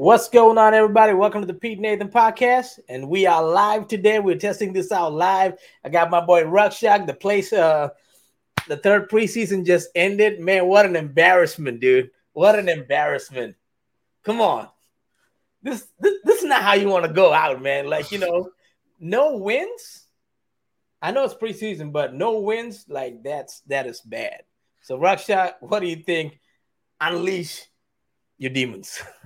What's going on, everybody? Welcome to the Pete Nathan podcast, and we are live today. We're testing this out live. I got my boy Rakshak. The place, uh, the third preseason just ended. Man, what an embarrassment, dude! What an embarrassment. Come on, this this, this is not how you want to go out, man. Like you know, no wins. I know it's preseason, but no wins, like that's that is bad. So, Rakshak, what do you think? Unleash your demons.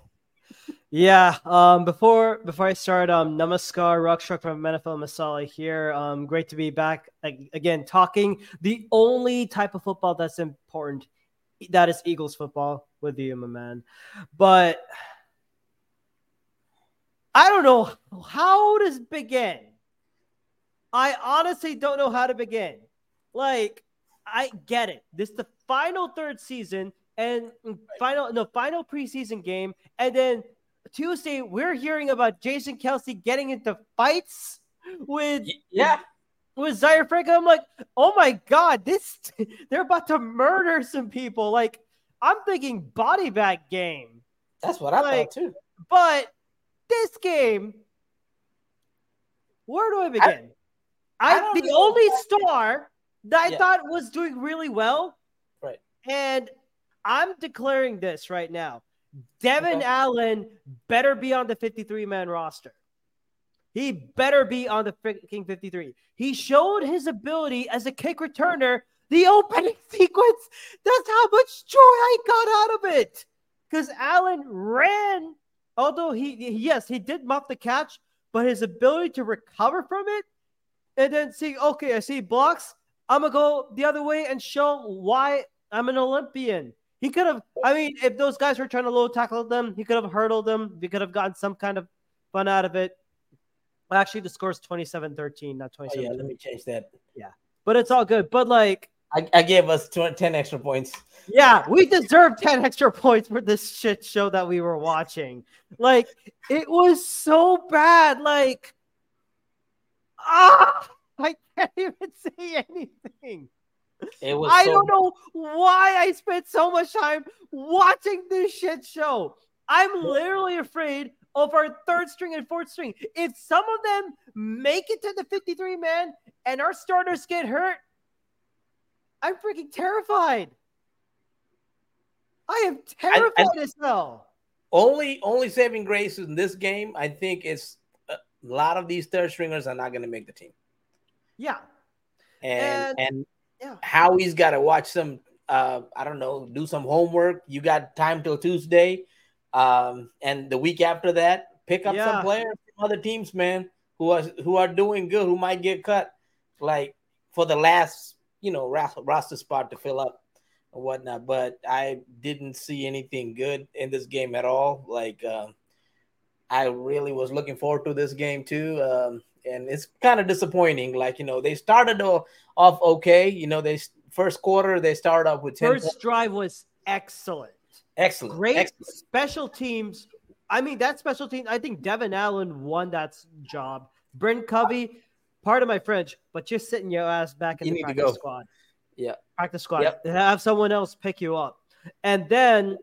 Yeah. Um. Before before I start, um, Namaskar, Rakshak from NFL Masala here. Um. Great to be back again, talking the only type of football that's important. That is Eagles football with you, my man. But I don't know how does begin. I honestly don't know how to begin. Like, I get it. This is the final third season and final no final preseason game, and then Tuesday, we're hearing about Jason Kelce getting into fights with yeah with Zaire Franklin. I'm like, oh my god, this they're about to murder some people. Like, I'm thinking body bag game. That's what I like, thought too. But this game, where do I begin? I, I the only star that I yeah. thought was doing really well, right? And I'm declaring this right now. Devon okay. Allen better be on the 53 man roster. He better be on the freaking 53. He showed his ability as a kick returner. The opening sequence, that's how much joy I got out of it. Because Allen ran, although he, yes, he did muff the catch, but his ability to recover from it and then see, okay, I see blocks. I'm going to go the other way and show why I'm an Olympian. He could have, I mean, if those guys were trying to low tackle them, he could have hurdled them. He could have gotten some kind of fun out of it. Actually, the score is 27 13, not 27. Oh, yeah, let me change that. Yeah, but it's all good. But like, I, I gave us 10 extra points. Yeah, we deserve 10 extra points for this shit show that we were watching. Like, it was so bad. Like, ah, I can't even say anything. It was. I so- don't know why I spent so much time watching this shit show. I'm literally afraid of our third string and fourth string. If some of them make it to the 53 man and our starters get hurt, I'm freaking terrified. I am terrified I, I, as hell. Only only saving grace in this game, I think, is uh, a lot of these third stringers are not going to make the team. Yeah, and and, and yeah. Howie's got to watch some. Uh, I don't know, do some homework. You got time till Tuesday, um, and the week after that, pick up yeah. some players from other teams, man, who are who are doing good, who might get cut, like for the last, you know, roster spot to fill up or whatnot. But I didn't see anything good in this game at all. Like, uh, I really was looking forward to this game too. Um, and it's kind of disappointing. Like you know, they started off okay. You know, they first quarter they started off with 10 first points. drive was excellent, excellent, great excellent. special teams. I mean, that special team. I think Devon Allen won that job. Britain Covey, part of my French, but just sitting your ass back in you the practice squad. Yeah, practice squad. Yep. Have someone else pick you up, and then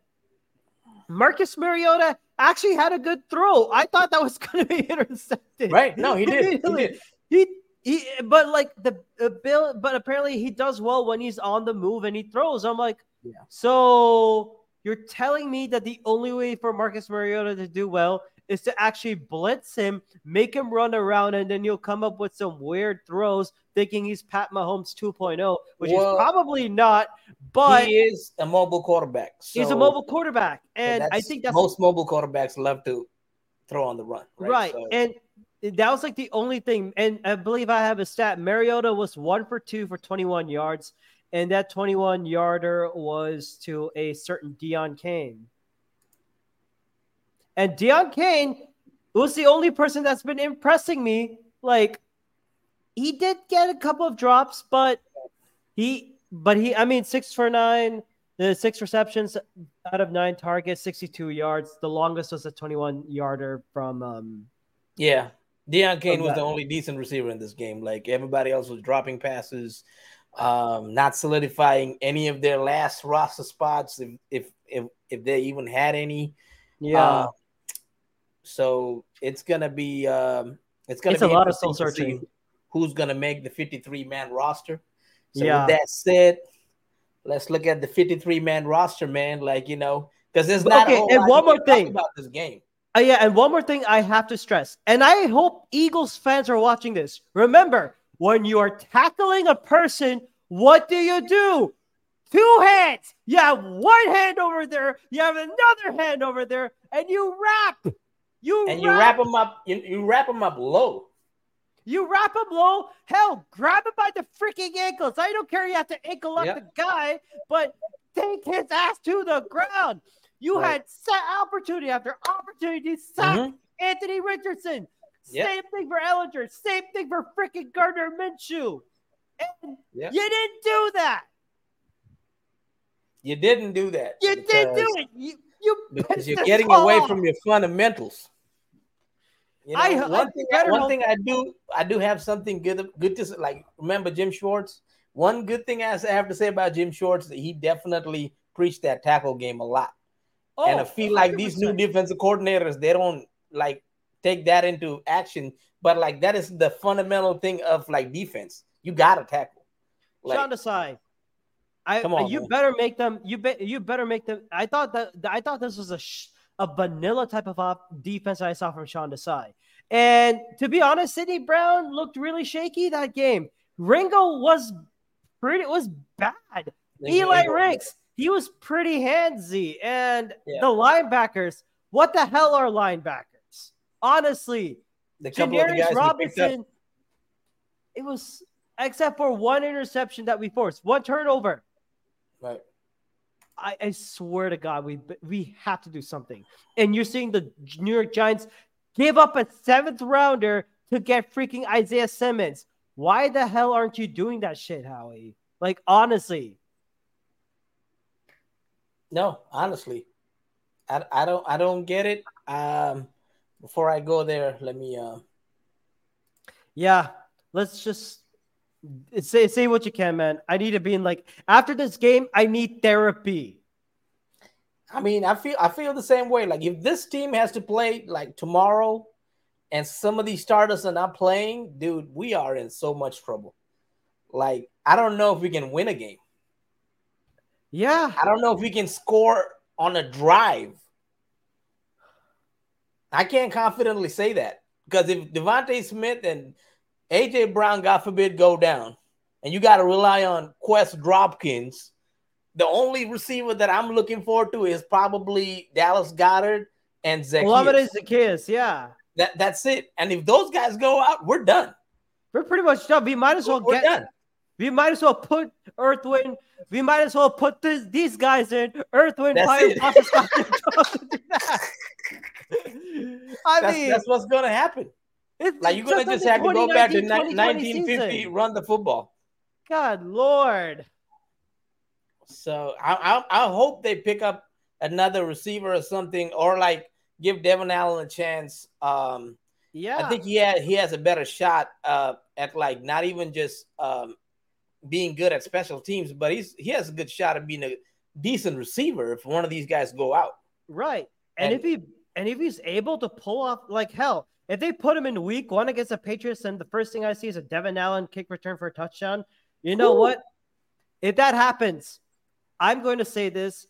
Marcus Mariota actually had a good throw. I thought that was going to be intercepted. Right? No, he did. he did. He he, but like the uh, bill, but apparently he does well when he's on the move and he throws. I'm like, yeah. So you're telling me that the only way for Marcus Mariota to do well is to actually blitz him, make him run around, and then you'll come up with some weird throws thinking he's Pat Mahomes 2.0, which well, probably not. But he is a mobile quarterback. So he's a mobile quarterback, and I think that's most mobile quarterbacks love to throw on the run. Right, right. So, and that was like the only thing. And I believe I have a stat. Mariota was one for two for 21 yards, and that 21 yarder was to a certain Deon Cain. And Deon Cain was the only person that's been impressing me. Like, he did get a couple of drops, but he, but he, I mean, six for nine, the six receptions out of nine targets, 62 yards. The longest was a 21 yarder from, um, yeah, Deon Cain was the only decent receiver in this game. Like everybody else was dropping passes, um, not solidifying any of their last roster spots if if if, if they even had any. Yeah. Uh, so it's gonna be um, it's gonna it's be a lot of soul searching. Who's gonna make the 53 man roster? So yeah. with that said, let's look at the 53 man roster, man. Like you know, because there's not. Okay, and one more thing about this game. Uh, yeah, and one more thing I have to stress, and I hope Eagles fans are watching this. Remember, when you are tackling a person, what do you do? Two hands. You have one hand over there, you have another hand over there, and you wrap. You and wrap. you wrap them up. You, you wrap them up low. You wrap him low. Hell, grab him by the freaking ankles. I don't care. You have to ankle up yep. the guy, but take his ass to the ground. You right. had set opportunity after opportunity to sack mm-hmm. Anthony Richardson. Yep. Same thing for Ehlinger. Same thing for freaking Gardner Minshew. And yep. you didn't do that. You didn't do that. You didn't do it. You, you because you're getting away off. from your fundamentals. You know, I, one I thing, one thing I do, I do have something good, good to like. Remember Jim Schwartz? One good thing I have to say about Jim Schwartz that he definitely preached that tackle game a lot. Oh, and I oh, feel 100%. like these new defensive coordinators, they don't like take that into action. But like that is the fundamental thing of like defense. You gotta tackle. Like, Sean Desai, I on, you man. better make them. You bet. You better make them. I thought that. I thought this was a sh- a vanilla type of op- defense I saw from Sean Desai. And to be honest, Sydney Brown looked really shaky that game. Ringo was pretty was bad. Eli Ricks he was pretty handsy. And yeah. the linebackers, what the hell are linebackers? Honestly, the Janarius Robinson, it was except for one interception that we forced, one turnover. Right. I, I swear to God, we we have to do something. And you're seeing the New York Giants give up a seventh rounder to get freaking Isaiah Simmons. Why the hell aren't you doing that shit, Howie? Like honestly, no, honestly, I, I don't I don't get it. Um, before I go there, let me. Uh... Yeah, let's just say say what you can, man. I need to be in like after this game. I need therapy. I mean, I feel I feel the same way. Like if this team has to play like tomorrow, and some of these starters are not playing, dude, we are in so much trouble. Like I don't know if we can win a game. Yeah. I don't know if we can score on a drive. I can't confidently say that because if DeVonta Smith and AJ Brown, God forbid, go down, and you got to rely on Quez Watkins, the only receiver that I'm looking forward to is probably Dallas Goedert and Zaccheaus. Olamide Zaccheaus, yeah. That that's it. And if those guys go out, we're done. We're pretty much done. We might as well we're get. Done. We might as well put Earthwind. We might as well put this, these guys in Earthwind, that's Fire, I that's, mean, that's what's gonna happen. Like you're gonna just have to go back to 1950, season. run the football. God Lord. So I, I I hope they pick up another receiver or something, or like give Devon Allen a chance. Um, yeah, I think he had he has a better shot uh, at like not even just um, being good at special teams, but he's he has a good shot at being a decent receiver if one of these guys go out. Right. And, and if he and if he's able to pull off like hell, if they put him in week one against the Patriots, and the first thing I see is a Devon Allen kick return for a touchdown, you know Ooh. what? If that happens, I'm going to say this.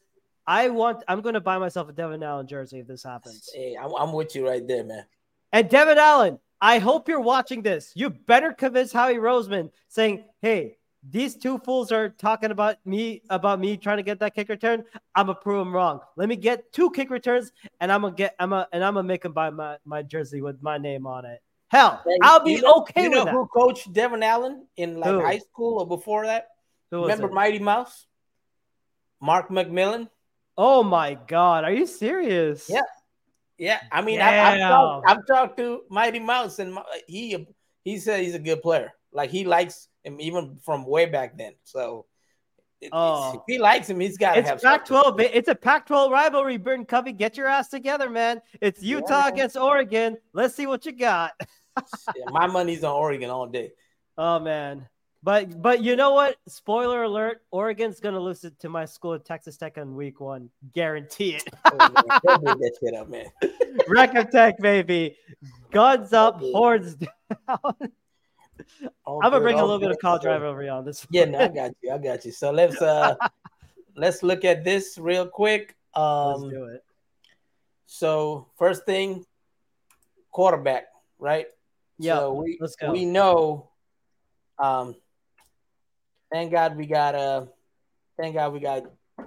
I want. I'm going to buy myself a Devon Allen jersey if this happens. Hey, I'm, I'm with you right there, man. And Devon Allen, I hope you're watching this. You better convince Howie Roseman saying, "Hey, these two fools are talking about me about me trying to get that kick return. I'm gonna prove them wrong. Let me get two kick returns, and I'm gonna get I'm a and I'm gonna make them buy my my jersey with my name on it. Hell, and I'll be know, okay you with know. Who coached Devon Allen in like who? high school or before that? Remember Mighty Mouse? Mark McMillan. Oh my God, are you serious? Yeah, yeah. I mean, I, have talked, I've talked to Mighty Mouse, and he he said he's a good player. Like he likes him even from way back then. So it, oh. if he likes him, he's got to have. Pac-12. It's a Pac-12 rivalry. Britain Covey, get your ass together, man. It's Utah yeah. against Oregon. Let's see what you got. yeah, my money's on Oregon all day. Oh man. But but you know what? Spoiler alert: Oregon's gonna lose it to my school Texas Tech on week one. Guarantee it. oh, man, that shit up, man. Record Tech, baby. Guns up, horns down. I'm gonna bring a little bit of college rivalry on this. Yeah, no, I got you. I got you. So let's uh let's look at this real quick. Um, let's do it. So first thing, quarterback, right? Yeah. So we we know um thank God we got uh thank God we got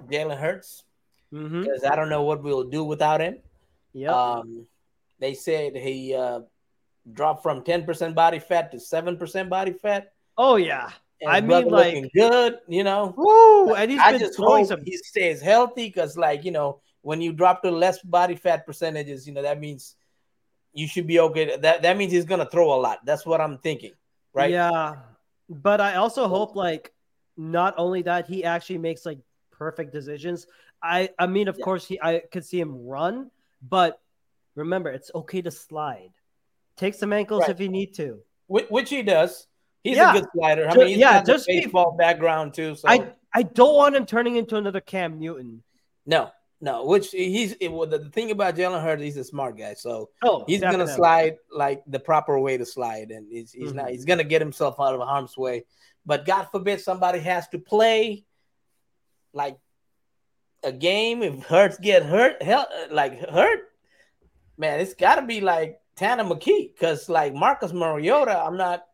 Jalen Hurts because mm-hmm. I don't know what we'll do without him. Yeah. Um, they said he uh, dropped from ten percent body fat to seven percent body fat. Oh yeah. And I mean, like good, you know. Woo, and he's I just hope some... he stays healthy because, like, you know, when you drop to less body fat percentages, you know that means you should be okay. That that means he's gonna throw a lot. That's what I'm thinking, right? Yeah, but I also hope like not only that he actually makes like perfect decisions. I I mean, of yeah. course, he I could see him run, but remember, it's okay to slide. Take some ankles right. if you need to, which he does. He's yeah. a good slider. I mean, he's yeah, just baseball be, background too. So I I don't want him turning into another Cam Newton. No, no. Which he's it, well, the thing about Jalen Hurts, he's a smart guy, so oh, he's definitely. gonna slide like the proper way to slide, and he's he's mm-hmm. not he's gonna get himself out of harm's way. But God forbid somebody has to play like a game if Hurts get hurt, hell, like hurt, man, it's got to be like Tanner McKee because like Marcus Mariota, I'm not.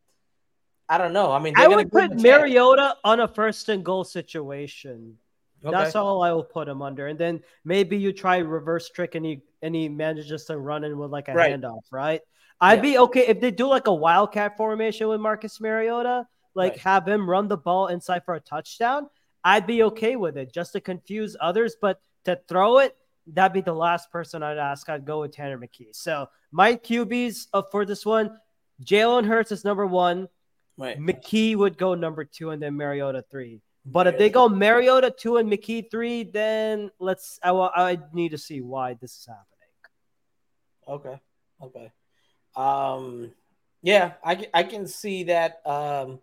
I don't know. I mean, I would put Mariota on a first and goal situation. Okay. That's all I will put him under, and then maybe you try reverse trick and he and he manages to run in with like a right. handoff, right? I'd yeah. be okay if they do like a wildcat formation with Marcus Mariota, like right. have him run the ball inside for a touchdown. I'd be okay with it just to confuse others, but to throw it, that'd be the last person I'd ask. I'd go with Tanner McKee. So my QBs up for this one, Jalen Hurts is number one. Right. McKee would go number two, and then Mariota three. But if they go Mariota two and McKee three, then let's. I, will, I need to see why this is happening. Okay. Okay. Um. Yeah, I I can see that. Um.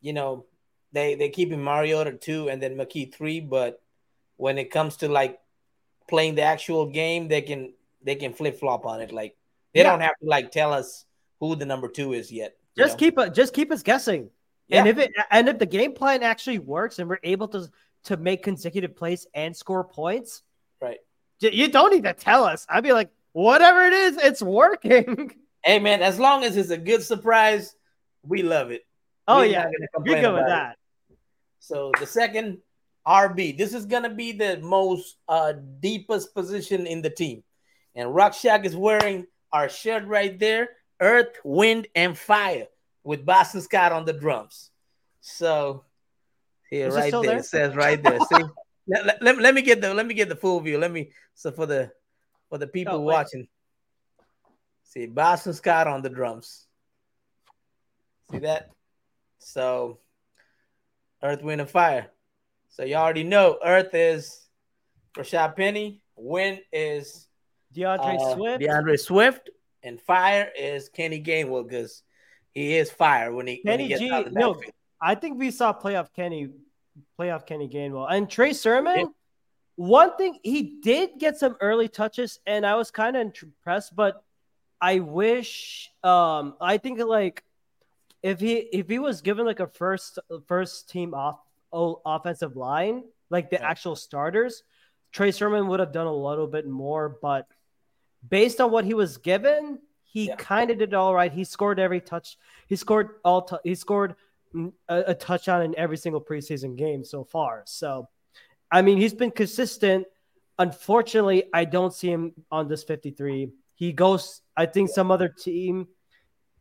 You know, they they keeping Mariota two and then McKee three, but when it comes to like playing the actual game, they can they can flip flop on it. Like they yeah. don't have to like tell us who the number two is yet. Just know? keep it. Just keep us guessing. Yeah. And if it and if the game plan actually works and we're able to to make consecutive plays and score points, right? You don't need to tell us. I'd be like, whatever it is, it's working. Hey man, as long as it's a good surprise, we love it. Oh We're yeah, you're good with that. It. So the second RB, this is gonna be the most uh deepest position in the team, and Rakshak is wearing our shirt right there: Earth, Wind, and Fire with Boston Scott on the drums. So here, is right there, there, it says right there. See, let, let, let, me get the let me get the full view. Let me so for the for the people oh, watching. See Boston Scott on the drums. See that? So Earth, Wind, and Fire. So you already know Earth is Rashaad Penny, Wind is D'Andre uh, Swift, D'Andre Swift, and Fire is Kenny Gainwell because he is fire when he, Kenny when he G, no, I think we saw playoff Kenny, playoff Kenny Gainwell and Trey Sermon. Yeah. One thing he did get some early touches, and I was kind of impressed. But I wish, um, I think like if he if he was given like a first first team off offensive line, like the yeah. actual starters, Trey Sermon would have done a little bit more. But based on what he was given, he yeah. kind of did all right. He scored every touch. He scored all. T- he scored a, a touchdown in every single preseason game so far. So, I mean, he's been consistent. Unfortunately, I don't see him on this 53. He goes. I think some other team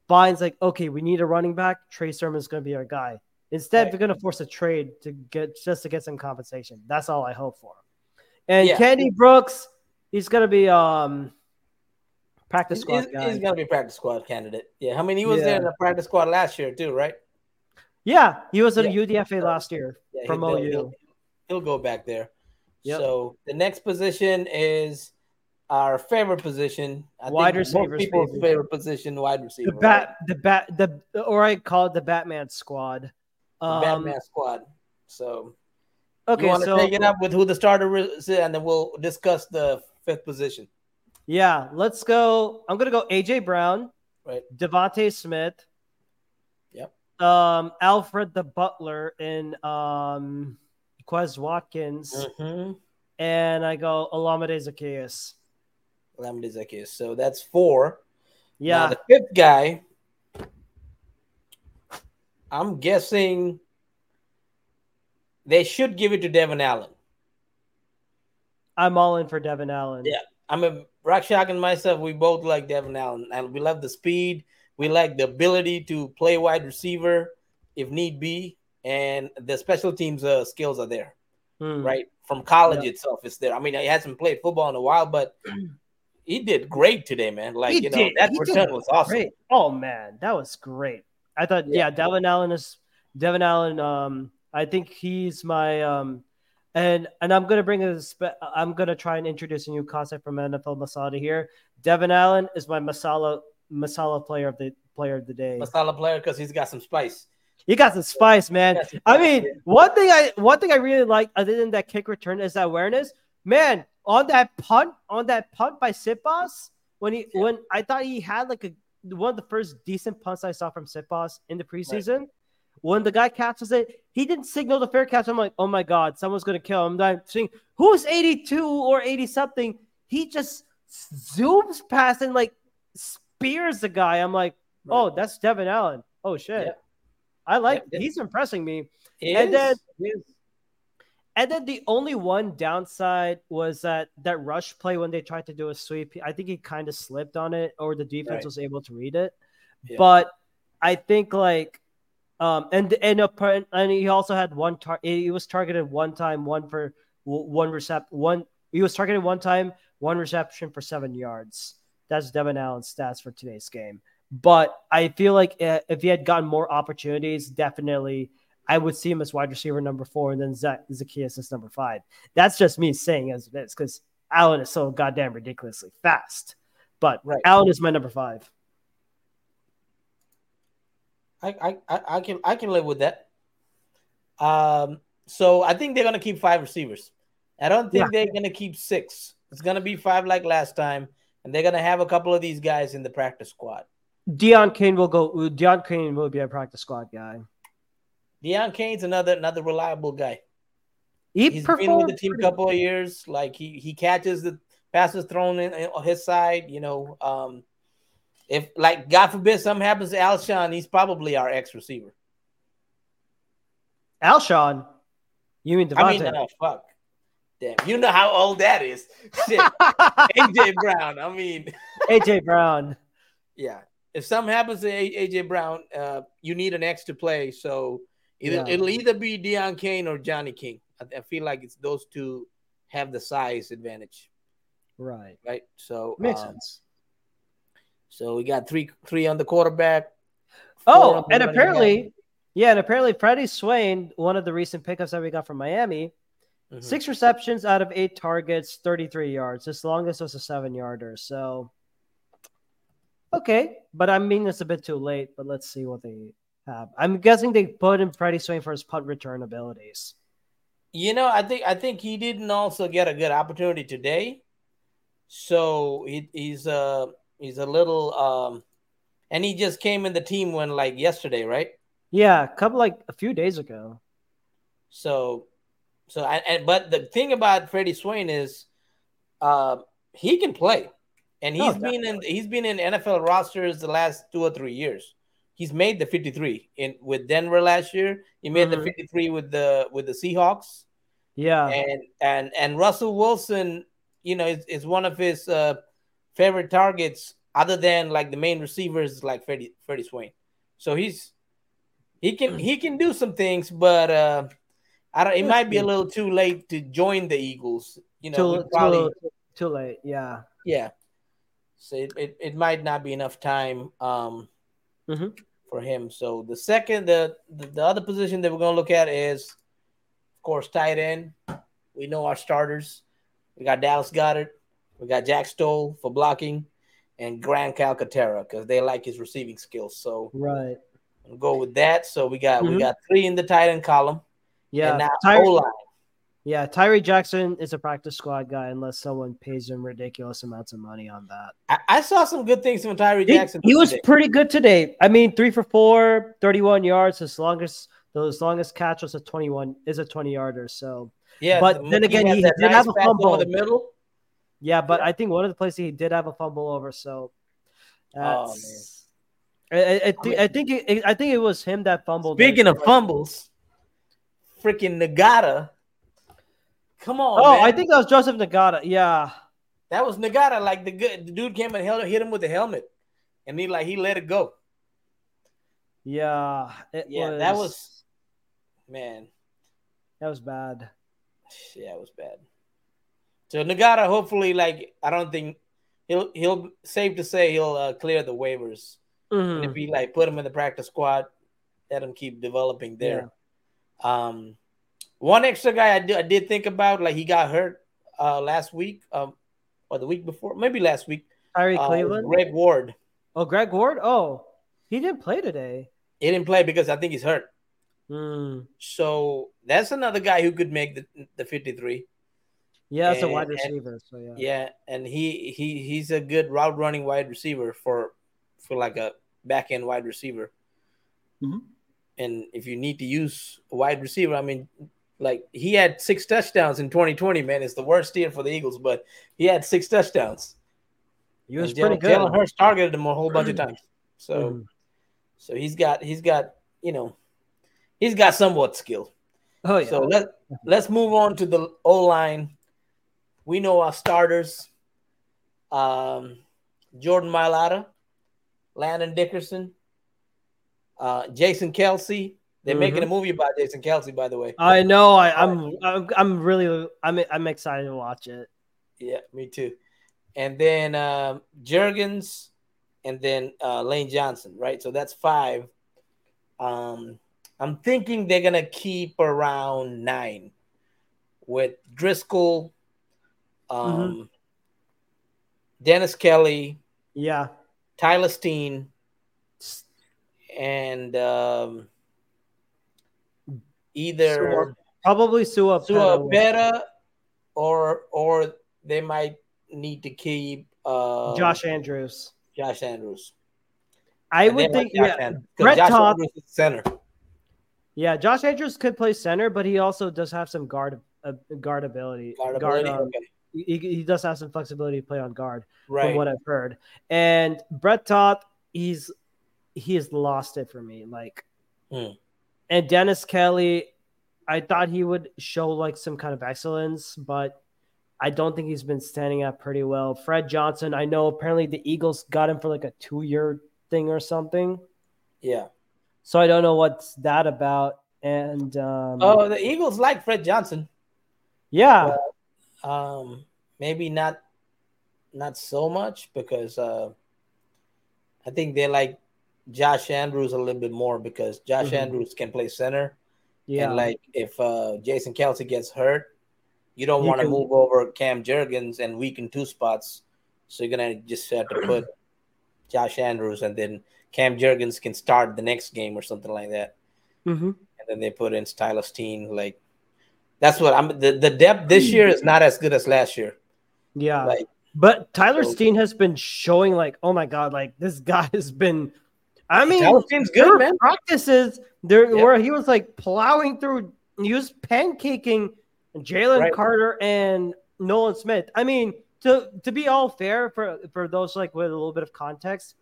finds like, okay, we need a running back. Trey Sermon's going to be our guy. Instead, right. they're going to force a trade to get just to get some compensation. That's all I hope for. And yeah. Kenny Brooks, he's going to be um practice squad he's. He's gonna be practice squad candidate. Yeah, I mean he was yeah. there in the practice squad last year too, right? Yeah, he was at yeah. UDFA last year yeah, from he'll, OU. He'll, he'll, go back there. Yep. So the next position is our favorite position. I wide receiver. People's favorite position, wide receiver. The bat, right? the bat, the or I call it the Batman squad. Um, Batman squad. So okay, you want to so, take it up with who the starter is, and then we'll discuss the fifth position. Yeah, let's go. I'm gonna go AJ Brown, right? Smith. Yep. Um, Alfred the Butler and um, Quez Watkins, mm-hmm. and I go Olamide Zaccheaus. Olamide Zaccheaus. So that's four. Yeah. Now, the fifth guy, I'm guessing they should give it to Devon Allen. I'm all in for Devon Allen. Yeah. I'm a Rakshak and myself, we both like Devon Allen. And we love the speed. We like the ability to play wide receiver if need be. And the special teams uh, skills are there. Hmm. Right? From college yeah. itself, it's there. I mean, he hasn't played football in a while, but he did great today, man. Like, he you know, did. that he return was awesome. Great. Oh man, that was great. I thought, yeah, yeah Devon Allen is Devon Allen. Um, I think he's my um, and and I'm gonna bring a spe- I'm gonna try and introduce a new concept from NFL Masala here. Devon Allen is my masala masala player of the player of the day. Masala player because he's got some spice. He got some spice, man. Some spice, I mean, yeah. one thing I one thing I really like other than that kick return is that awareness. Man, on that punt, on that punt by Sipos, when he yeah. when I thought he had like a one of the first decent punts I saw from Sipos in the preseason. Right. When the guy catches it, he didn't signal the fair catch. I'm like, oh my god, someone's gonna kill him. I'm saying, who's 82 or 80 something? He just zooms past and like spears the guy. I'm like, right. oh, that's Devon Allen. Oh shit, yeah. I like. Yeah, he's impressing me. and then and then the only one downside was that that rush play when they tried to do a sweep, I think he kind of slipped on it, or the defense right. was able to read it. Yeah. But I think like, um, and and a, and he also had one tar- he was targeted one time, one for one recept one. He was targeted one time, one reception for seven yards. That's Devon Allen's stats for today's game. But I feel like uh, if he had gotten more opportunities, definitely I would see him as wide receiver number four, and then Zach Zaccheaus as number five. That's just me saying as it is because Allen is so goddamn ridiculously fast. But right. Allen is my number five. I, I, I can I can live with that. Um, so I think they're gonna keep five receivers. I don't think yeah. they're gonna keep six. It's gonna be five like last time, and they're gonna have a couple of these guys in the practice squad. Deon Cain will go. Deon Cain will be a practice squad guy. Deon Cain's another another reliable guy. He has been with the team a couple of years. Like he he catches the passes thrown in, on his side. You know, um, if like God forbid something happens to Alshon, he's probably our ex receiver. Alshon, you mean DeVonta? I mean, no, fuck. Damn, you know how old that is. Shit, AJ Brown. I mean, AJ Brown. Yeah, if something happens to AJ Brown, uh, you need an X to play. So Either, yeah. It'll either be Deon Cain or Johnny King. I, I, feel like it's those two have the size advantage. Right. Right. So makes um, sense. So we got three three on the quarterback. Oh, and apparently, back. yeah, and apparently Freddie Swain, one of the recent pickups that we got from Miami, mm-hmm. six receptions out of eight targets, 33 yards. His longest was a seven yarder. So okay, but I mean it's a bit too late, but let's see what they uh, I'm guessing they put him Freddie Swain for his punt return abilities. You know, I think I think he didn't also get a good opportunity today, so he, he's uh he's a little um, and he just came in the team when like yesterday, right? Yeah, a couple like a few days ago. So, so I, and but the thing about Freddie Swain is, uh, he can play, and he's oh, been in he's been in NFL rosters the last two or three years he's made the 53 in with Denver last year. He made mm-hmm. the 53 with the with the Seahawks. Yeah. And and and Russell Wilson, you know, is, is one of his uh, favorite targets other than like the main receivers like Freddie Freddie Swain. So he's he can he can do some things, but uh I don't it might be a little too late to join the Eagles. You know, too, probably too, too late, yeah. Yeah. So it, it, it might not be enough time. Um mm-hmm for him. So the second, the, the, the other position that we're going to look at is, of course, tight end. We know our starters. We got Dallas Goedert. We got Jack Stoll for blocking, and Grant Calcaterra because they like his receiving skills. So right. We'll go with that. So we got mm-hmm. we got three in the tight end column. Yeah, and now Ty- O-line. Yeah, Tyree Jackson is a practice squad guy unless someone pays him ridiculous amounts of money on that. I, I saw some good things from Tyree Jackson. He, he was pretty good today. I mean, three for four, 31 yards. His longest the longest catch was a 21 is a 20 yarder. So yeah, but the, then again, he, he did nice have a fumble in the middle. Yeah, but. I think one of the places he did have a fumble over. So oh, I, I, I, th- I, think it, I think it was him that fumbled. Speaking of fumbles, freaking Ngata Come on. Oh, man. I think that was Joseph Ngata. Yeah. That was Ngata. Like the good the dude came and held, hit him with the helmet. And he like he let it go. Yeah. yeah, was, that was man. That was bad. Yeah, it was bad. So Ngata, hopefully, like I don't think he'll he'll safe to say he'll uh, clear the waivers. Mm-hmm. He like put him in the practice squad, let him keep developing there. Yeah. Um one extra guy I did, I did think about, like he got hurt uh, last week, um, or the week before, maybe last week. Harry uh, Cleveland, Greg Ward. Oh, Greg Ward. Oh, he didn't play today. He didn't play because I think he's hurt. Mm. So that's another guy who could make the the fifty three. Yeah, it's a wide receiver. And, so yeah. Yeah, and he he he's a good route running wide receiver for for like a back end wide receiver. Mm-hmm. And if you need to use a wide receiver, I mean, like he had six touchdowns in 2020, man. It's the worst year for the Eagles, but he had six touchdowns. He was and pretty Jalen, good. Jalen Hurts targeted him a whole bunch of times. So, mm. so he's got he's got you know he's got somewhat skill. Oh yeah. So let let's move on to the O line. We know our starters. Um, Jordan Mailata, Landon Dickerson, uh, Jason Kelce, they're mm-hmm. making a movie about Jason Kelce, by the way. I know. I, am I'm, I'm really. I'm. I'm excited to watch it. Yeah, me too. And then um, Jurgens, and then uh, Lane Johnson. Right. So that's five. Um, I'm thinking they're gonna keep around nine with Driscoll, um, mm-hmm. Dennis Kelly. Yeah. Tyler Steen. And um, either probably Sua Sua Opeta, or or they might need to keep uh, Josh Andrews. Josh Andrews. I and would think yeah. Brett Josh Toth, Andrews center. Yeah, Josh Andrews could play center, but he also does have some guard uh, guard ability. Guard, guard ability. Um, okay. he, he does have some flexibility to play on guard, right. from what I've heard. And Brett Toth, he's he has lost it for me. Like, hmm. And Dennis Kelly, I thought he would show like some kind of excellence, but I don't think he's been standing up pretty well. Fred Johnson, I know apparently the Eagles got him for like a two year thing or something. Yeah. So I don't know what's that about. And um, oh, the Eagles like Fred Johnson. Yeah. But, um, maybe not not so much because uh, I think they like Josh Andrews a little bit more because Josh mm-hmm. Andrews can play center. Yeah. And like if uh, Jason Kelce gets hurt, you don't want to can... move over Cam Jurgens and weaken two spots. So you're gonna just have to put Josh Andrews and then Cam Jurgens can start the next game or something like that. Mm-hmm. And then they put in Tyler Steen. Like that's what I'm. The, the depth this year is not as good as last year. Yeah. Like, but Tyler so, Steen has been showing like, oh my god, like this guy has been I mean, seems good, man. Practices there where he was like plowing through, he was pancaking Jalen right. Carter and Nolan Smith. I mean, to to be all fair for for those like with a little bit of context,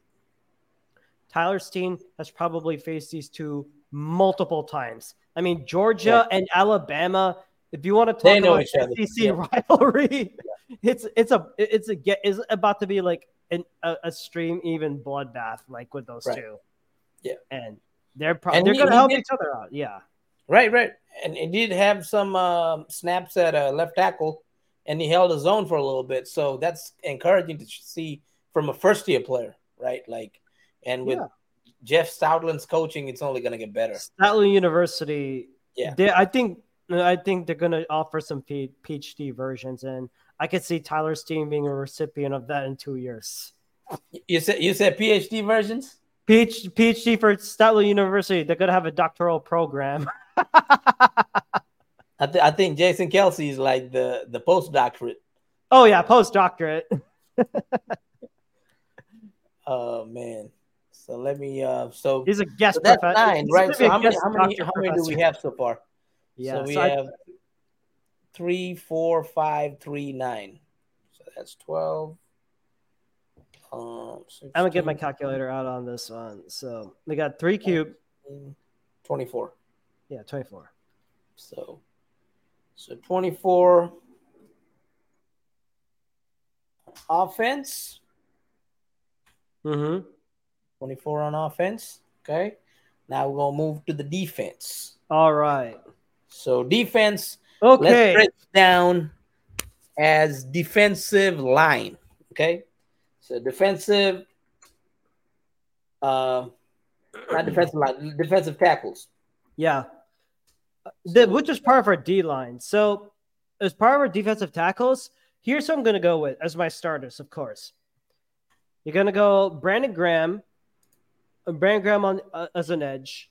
Tyler Steen has probably faced these two multiple times. I mean, Georgia yeah. and Alabama. If you want to talk about SEC yeah. rivalry, it's it's a it's a get is about to be like an, a, a stream even bloodbath like with those right. two. Yeah, and they're probably they're gonna help did, each other out. Yeah, right, right. And he did have some uh, snaps at a left tackle, and he held his own for a little bit. So that's encouraging to see from a first year player, right? Like, and with yeah. Jeff Stoutland's coaching, it's only gonna get better. Stoutland University. Yeah, they, I think I think they're gonna offer some P- PhD versions and I could see Tyler Steen being a recipient of that in two years. You said you said PhD versions. PhD, PhD for Stoutland University. They're gonna have a doctoral program. I, th- I think Jason Kelce is like the the postdoctorate. Oh yeah, postdoctorate. oh man. So let me. Uh, so he's a guest. So that's professor. nine, right? So how many? How many? How many do we have so far? Yeah. So we so have I, three, four, five, three, nine. So that's twelve. Um, 16, I'm gonna get my calculator out on this one. So we got three cube. Twenty-four. Yeah, twenty-four. So, so twenty-four offense. Mm-hmm. 24 on offense. Okay. Now we're gonna move to the defense. All right. So defense. Okay. Let's break down as defensive line. Okay. So defensive. Uh, not defensive line. Defensive tackles. Yeah. The, which is part of our D line. So as part of our defensive tackles, here's what I'm going to go with as my starters, of course. You're going to go Brandon Graham, Brandon Graham on uh, as an edge.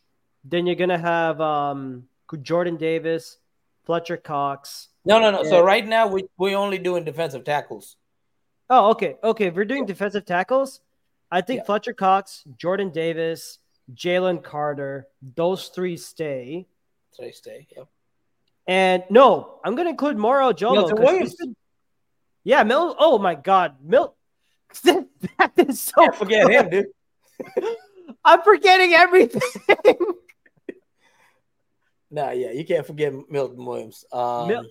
Then you're gonna have um, Jordan Davis, Fletcher Cox. No, no, no. And... So right now we we only doing defensive tackles. Oh, okay, okay. If we're doing defensive tackles, I think yeah. Fletcher Cox, Jordan Davis, Jalen Carter, those three stay. Three stay. Yep. And no, I'm gonna include Moro Ojomo. Been... Yeah, Mil. Oh my God, Mil. that is so. Can't forget him, dude. I'm forgetting everything. nah, yeah, you can't forget Milton Williams. Um, Mil-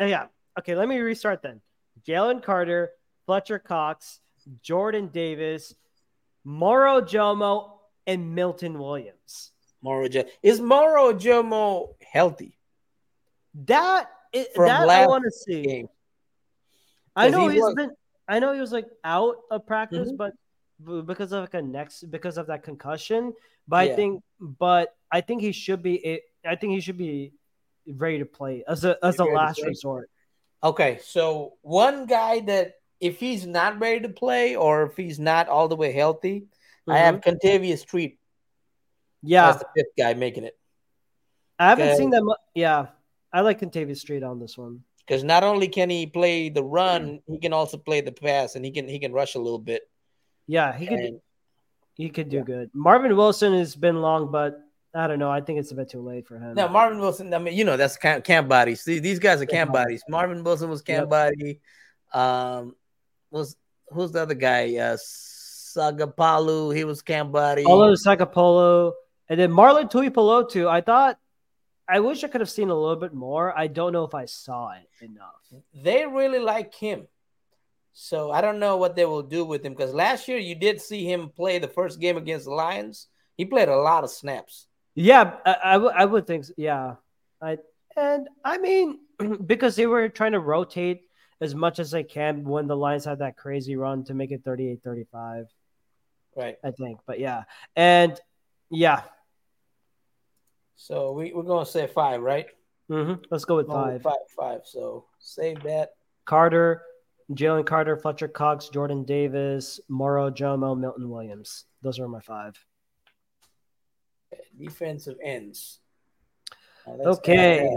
yeah. Okay, let me restart then. Jalen Carter, Fletcher Cox, Jordan Davis, Moro Ojomo, and Milton Williams. Moro J is Moro Ojomo healthy? That is, that I want to see. Game. I know he has been. I know he was like out of practice, mm-hmm. but because of like a next because of that concussion. But yeah. I think, but I think he should be. I think he should be ready to play as a as a last resort. Okay, so one guy that if he's not ready to play or if he's not all the way healthy, mm-hmm. I have mm-hmm. Street. Yeah, as the fifth guy making it. I haven't seen them. Yeah, I like Kentavius Street on this one because not only can he play the run, he can also play the pass, and he can he can rush a little bit. Yeah, he could. He could do yeah. good. Marvin Wilson has been long, but I don't know. I think it's a bit too late for him. No, Marvin Wilson. I mean, you know, that's camp, camp bodies. See, these guys are camp bodies. Marvin Wilson was camp yep. body. Um, was who's the other guy? Uh, Sagapolu. He was camp body. Olu Sagapolu, and then Marlon Tuipulotu. I thought. I wish I could have seen a little bit more. I don't know if I saw it enough. They really like him. So I don't know what they will do with him because last year you did see him play the first game against the Lions. He played a lot of snaps. Yeah, I, I, w- I would think. So. Yeah, I and I mean because they were trying to rotate as much as they can when the Lions had that crazy run to make it 38-35. Right. I think, but yeah, and yeah. So we we're gonna say five, right? Mm-hmm. Let's go with five. Five, five. So save that. Carter, Jalen Carter, Fletcher Cox, Jordan Davis, Moro Ojomo, Milton Williams. Those are my five. Defensive ends. Okay.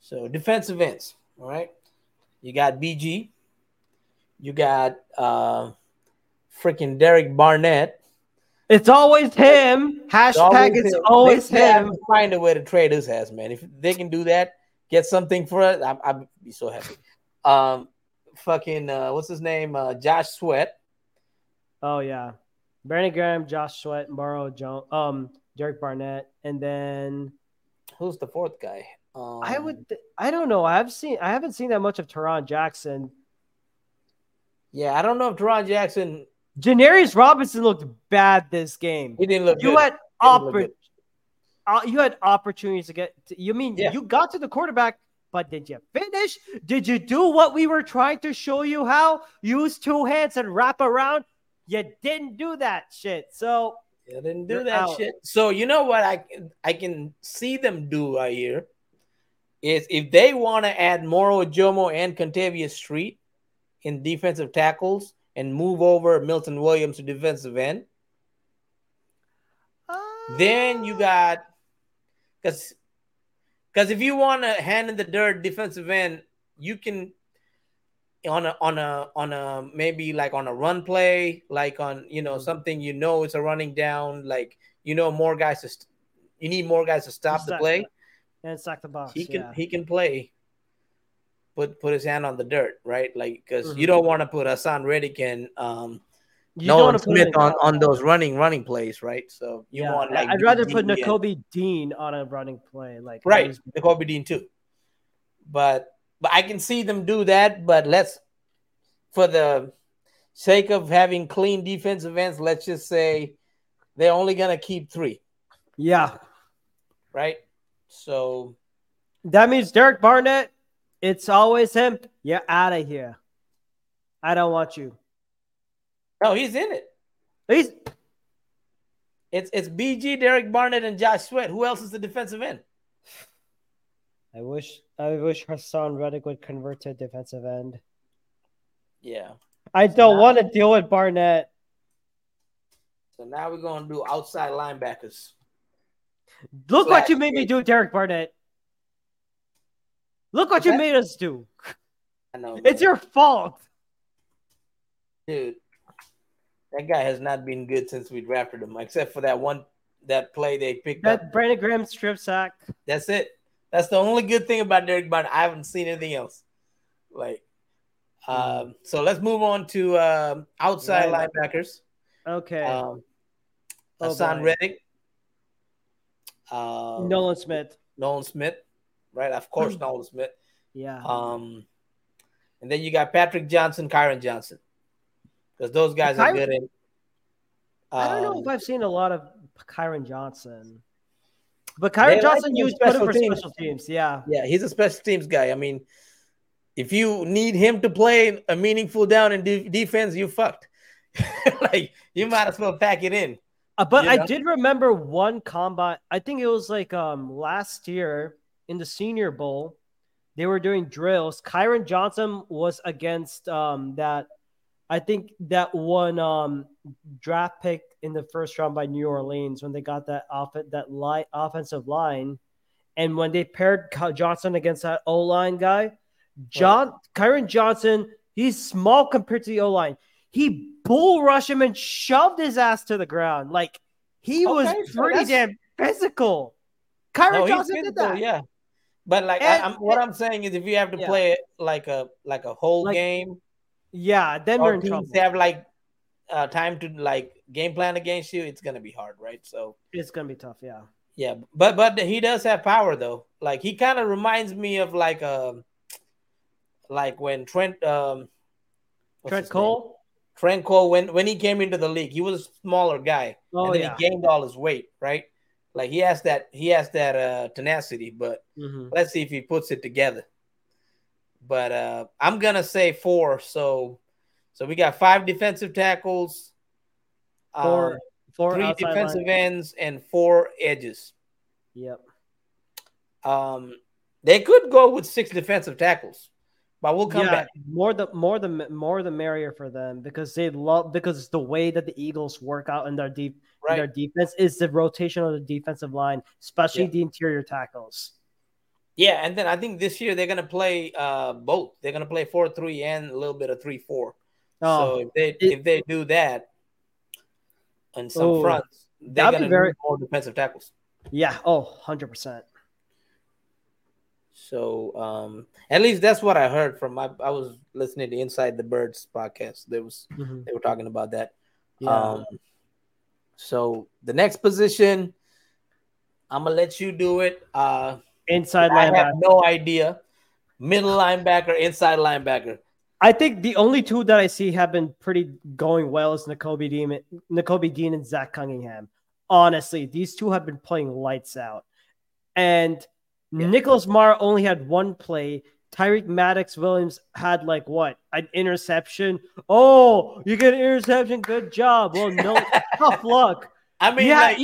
So defensive ends. All right. You got BG. You got uh freaking Derek Barnett. It's always him. Hashtag it's always, it's always him. Find a way to trade his ass, man. If they can do that, get something for it, I, I'd be so happy. Um, fucking uh, what's his name? Uh, Josh Sweat. Oh yeah, Brandon Graham, Josh Sweat, Morrow, John, um, Derek Barnett, and then who's the fourth guy? Um, I would, I don't know. I've seen, I haven't seen that much of Tarron Jackson. Yeah, I don't know if Tarron Jackson. Janarius Robinson looked bad this game. He didn't look. You good. had oppor- uh, you had opportunities to get. To, you mean yeah. you got to the quarterback but did you finish? Did you do what we were trying to show you how? Use two hands and wrap around? You didn't do that shit. So you didn't do that out. shit. So you know what I I can see them do right here is if they want to add Moro Ojomo and Kentavius Street in defensive tackles and move over Milton Williams to defensive end, Then you uh, got because because if you want a hand in the dirt defensive end, you can on a on a on a maybe like on a run play, like on you know mm-hmm. something you know it's a running down, like you know more guys to st- you need more guys to stop the play and stack the box. He can yeah. he can play. Put put his hand on the dirt, right? Like because mm-hmm. you don't want to put Haason Reddick and um you Nolan Smith on, on those running running plays, right? So you yeah, want like I'd rather put Nakobe Dean on a running play, like right, Nakobe Dean too. But but I can see them do that. But let's for the sake of having clean defensive ends, let's just say they're only gonna keep three. Yeah. Right. So that means Derek Barnett, it's always him. You're out of here. I don't want you. No, he's in it. He's it's it's BG, Derek Barnett, and Josh Sweat. Who else is the defensive end? I wish I wish Haason Reddick would convert to defensive end. Yeah. I don't want to deal with Barnett. So now we're gonna do outside linebackers. Look what you made me do, Derek Barnett. Look what you made us do. I know. It's your fault. Dude, that guy has not been good since we drafted him, except for that one that play they picked that up. Brandon Graham strip sack. That's it. That's the only good thing about Derek Barnett. I haven't seen anything else. Like, um, so let's move on to uh, outside right. linebackers. Okay. Um, oh, Haason Reddick. Uh, Nolan Smith. Nolan Smith, right? Of course. Nolan Smith. Yeah. Um, and then you got Patrick Johnson, Kyron Johnson, because those guys Kyron, are good in. Um, I don't know if um, I've seen a lot of Kyron Johnson, but Kyron Johnson like used put for teams. special teams. Yeah. Yeah, he's a special teams guy. I mean, if you need him to play a meaningful down in de- defense, you fucked. like you might as well pack it in. Uh, but you know? I did remember one combat. I think it was like um last year in the Senior Bowl. They were doing drills. Kyron Johnson was against um that. I think that one um draft pick in the first round by New Orleans when they got that off that light offensive line, and when they paired Johnson against that O line guy, John right. Kyron Johnson, he's small compared to the O line he bull rushed him and shoved his ass to the ground. Like he okay, was pretty so damn physical. Kyron no, Johnson physical, did that. Yeah. But like and, I, am what I'm saying is, if you have to yeah. play it like a like a whole like, game, yeah, then we're in trouble. Have like uh, time to like game plan against you, it's gonna be hard, right? So it's gonna be tough, yeah. Yeah, but but he does have power though. Like he kind of reminds me of like um like when Trent um Trent Cole. Franco, when when he came into the league, he was a smaller guy, oh, and then yeah. he gained all his weight, right? Like he has that he has that uh, tenacity, but mm-hmm. let's see if he puts it together. But uh, I'm gonna say four. So so we got five defensive tackles, four, um, four three defensive line. ends, and four edges. Yep. Um, they could go with six defensive tackles. But we'll come yeah, back. More the more the more the merrier for them because they love because the way that the Eagles work out in their deep right. in their defense is the rotation of the defensive line, especially yeah. the interior tackles. Yeah, and then I think this year they're gonna play uh both. They're gonna play four three and a little bit of three four. Oh, so if they it, if they do that and some oh, fronts, they're gonna very, more defensive tackles. Yeah. Oh, 100 percent. So um, at least that's what I heard from my. I was listening to Inside the Birds podcast. There was mm-hmm. they were talking about that. Yeah. Um, so the next position, I'm gonna let you do it. Uh, inside I linebacker. have no idea. Middle linebacker, inside linebacker. I think the only two that I see have been pretty going well is Nakobe Dean, Nakobe Dean and Zach Cunningham. Honestly, these two have been playing lights out. And yeah. Nicholas Morrow only had one play. Tyreek Maddox Williams had like what an interception. Oh, you get an interception. Good job. Well, no, tough luck. I mean, yeah, like,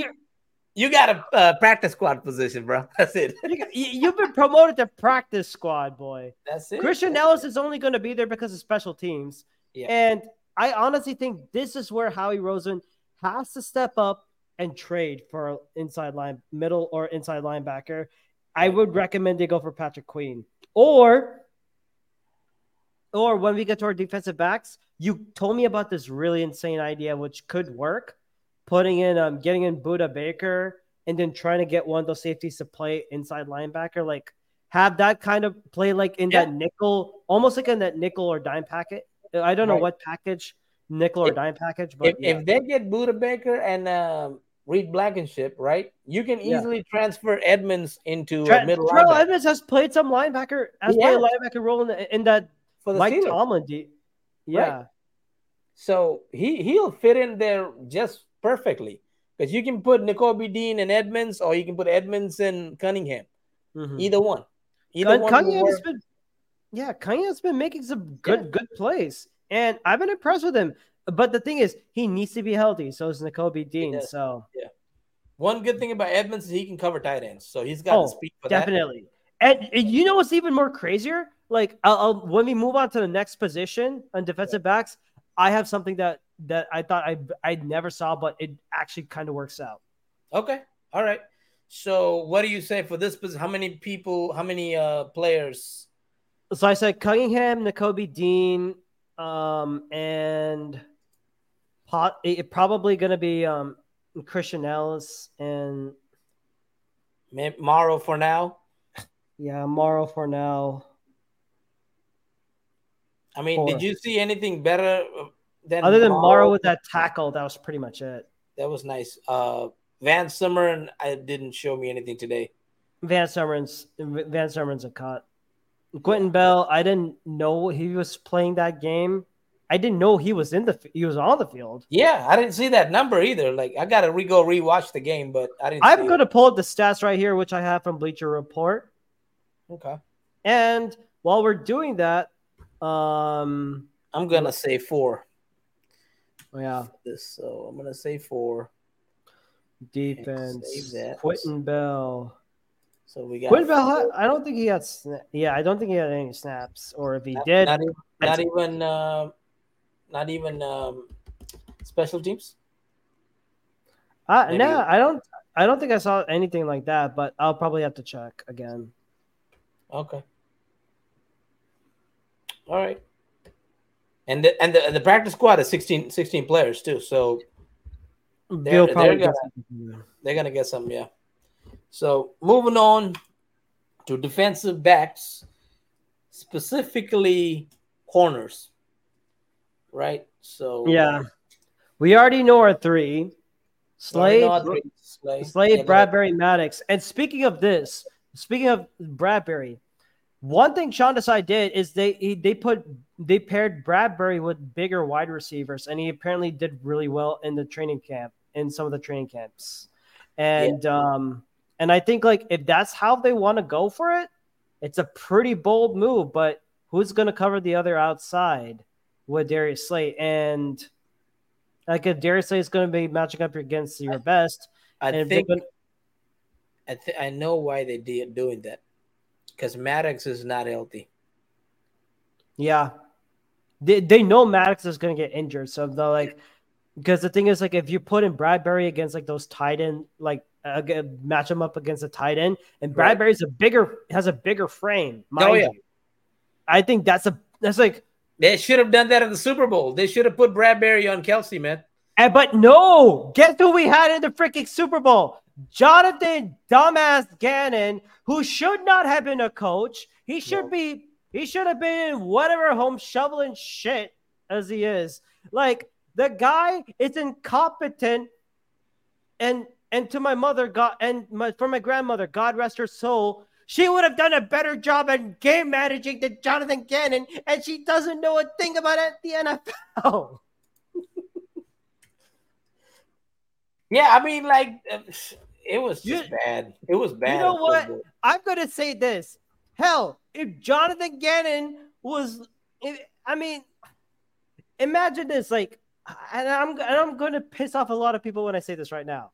you got a uh, practice squad position, bro. That's it. you, have been promoted to practice squad, boy. That's it. Christian Elliss is only going to be there because of special teams. Yeah. And I honestly think this is where Howie Roseman has to step up and trade for inside line, middle or inside linebacker, I would recommend they go for Patrick Queen. Or, or when we get to our defensive backs, you told me about this really insane idea which could work, putting in um getting in Budda Baker and then trying to get one of those safeties to play inside linebacker, like have that kind of play like in yeah. that nickel, almost like in that nickel or dime packet. I don't know what package, nickel or if, dime package, but if, yeah. if they get Budda Baker and um, Reed Blankenship, right? You can easily yeah. transfer Edmunds into Tra- middle Terrell linebacker. Edmunds has played some linebacker, has played a linebacker role in, the, in that For the Mike Steelers. Tomlin. De- yeah. Right. So he he'll fit in there just perfectly because you can put Nakobe Dean and Edmunds, or you can put Edmunds and Cunningham. Mm-hmm. Either one. Either one. Cunningham's been, yeah, Cunningham's been making some good yeah. good plays, and I've been impressed with him. But the thing is, he needs to be healthy. So is Nakobe Dean. So yeah. One good thing about Edmunds is he can cover tight ends, so he's got oh, speed for definitely. that. And, and you know what's even more crazier? Like, I'll, I'll, when we move on to the next position on defensive yeah. backs, I have something that that I thought I I never saw, but it actually kind of works out. Okay, all right. So, what do you say for this position? How many people? How many uh players? So I said Cunningham, Nakobe Dean, um, and pot. It, probably going to be um Christian Elliss and Morrow for now. Yeah, Morrow for now. I mean, Four. did you see anything better than other than Morrow with that tackle? That was pretty much it. That was nice. Uh, Van Sumeren, I didn't show me anything today. Van Sumeren's Van Sumeren's a cut. Quentin Bell, I didn't know he was playing that game. I didn't know he was in the he was on the field. Yeah, I didn't see that number either. Like I gotta re go rewatch the game, but I didn't. I'm gonna it. pull up the stats right here, which I have from Bleacher Report. Okay. And while we're doing that, um, I'm gonna say four. Yeah. This so I'm gonna say four. Defense. Quentin Bell. So we got Quentin Bell. I don't think he had. Yeah, I don't think he had any snaps, or if he not, did, not even, not even, uh, not even um, special teams. Uh, no, I don't. I don't think I saw anything like that, but I'll probably have to check again. Okay. All right. And the and the, and the practice squad is 16, 16 players too. So they're, they're gonna, they're gonna get some, yeah. So moving on to defensive backs, specifically corners, right? So yeah, we already know our three: Slade, Slade, Slade Bradberry, Maddox. And speaking of this, speaking of Bradberry, one thing Sean Desai did is they he, they put they paired Bradberry with bigger wide receivers, and he apparently did really well in the training camp in some of the training camps. And yeah. um and I think like if that's how they want to go for it, it's a pretty bold move. But who's going to cover the other outside with Darius Slay? And like if Darius Slay is going to be matching up against your best, I think gonna... I th- I know why they did doing that because Maddox is not healthy. Yeah, they they know Maddox is going to get injured, so they're like, because the thing is, like, if you put in Bradberry against like those tight end, like uh, match him up against a tight end, and Bradberry's right. a bigger has a bigger frame. oh yeah, you. I think that's a that's like they should have done that in the Super Bowl. They should have put Bradberry on Kelce, man. And, but no, guess who we had in the freaking Super Bowl? Jonathan dumbass Gannon, who should not have been a coach. He should no. be. He should have been in whatever home shoveling shit as he is. Like the guy is incompetent, and and to my mother, God, and my, for my grandmother, God rest her soul. She would have done a better job at game managing than Jonathan Gannon, and she doesn't know a thing about it, the NFL. yeah, I mean, like uh, it was just you, bad. It was bad. You know what? I'm gonna say this. Hell, if Jonathan Gannon was, if, I mean, imagine this. Like, and I'm and I'm gonna piss off a lot of people when I say this right now.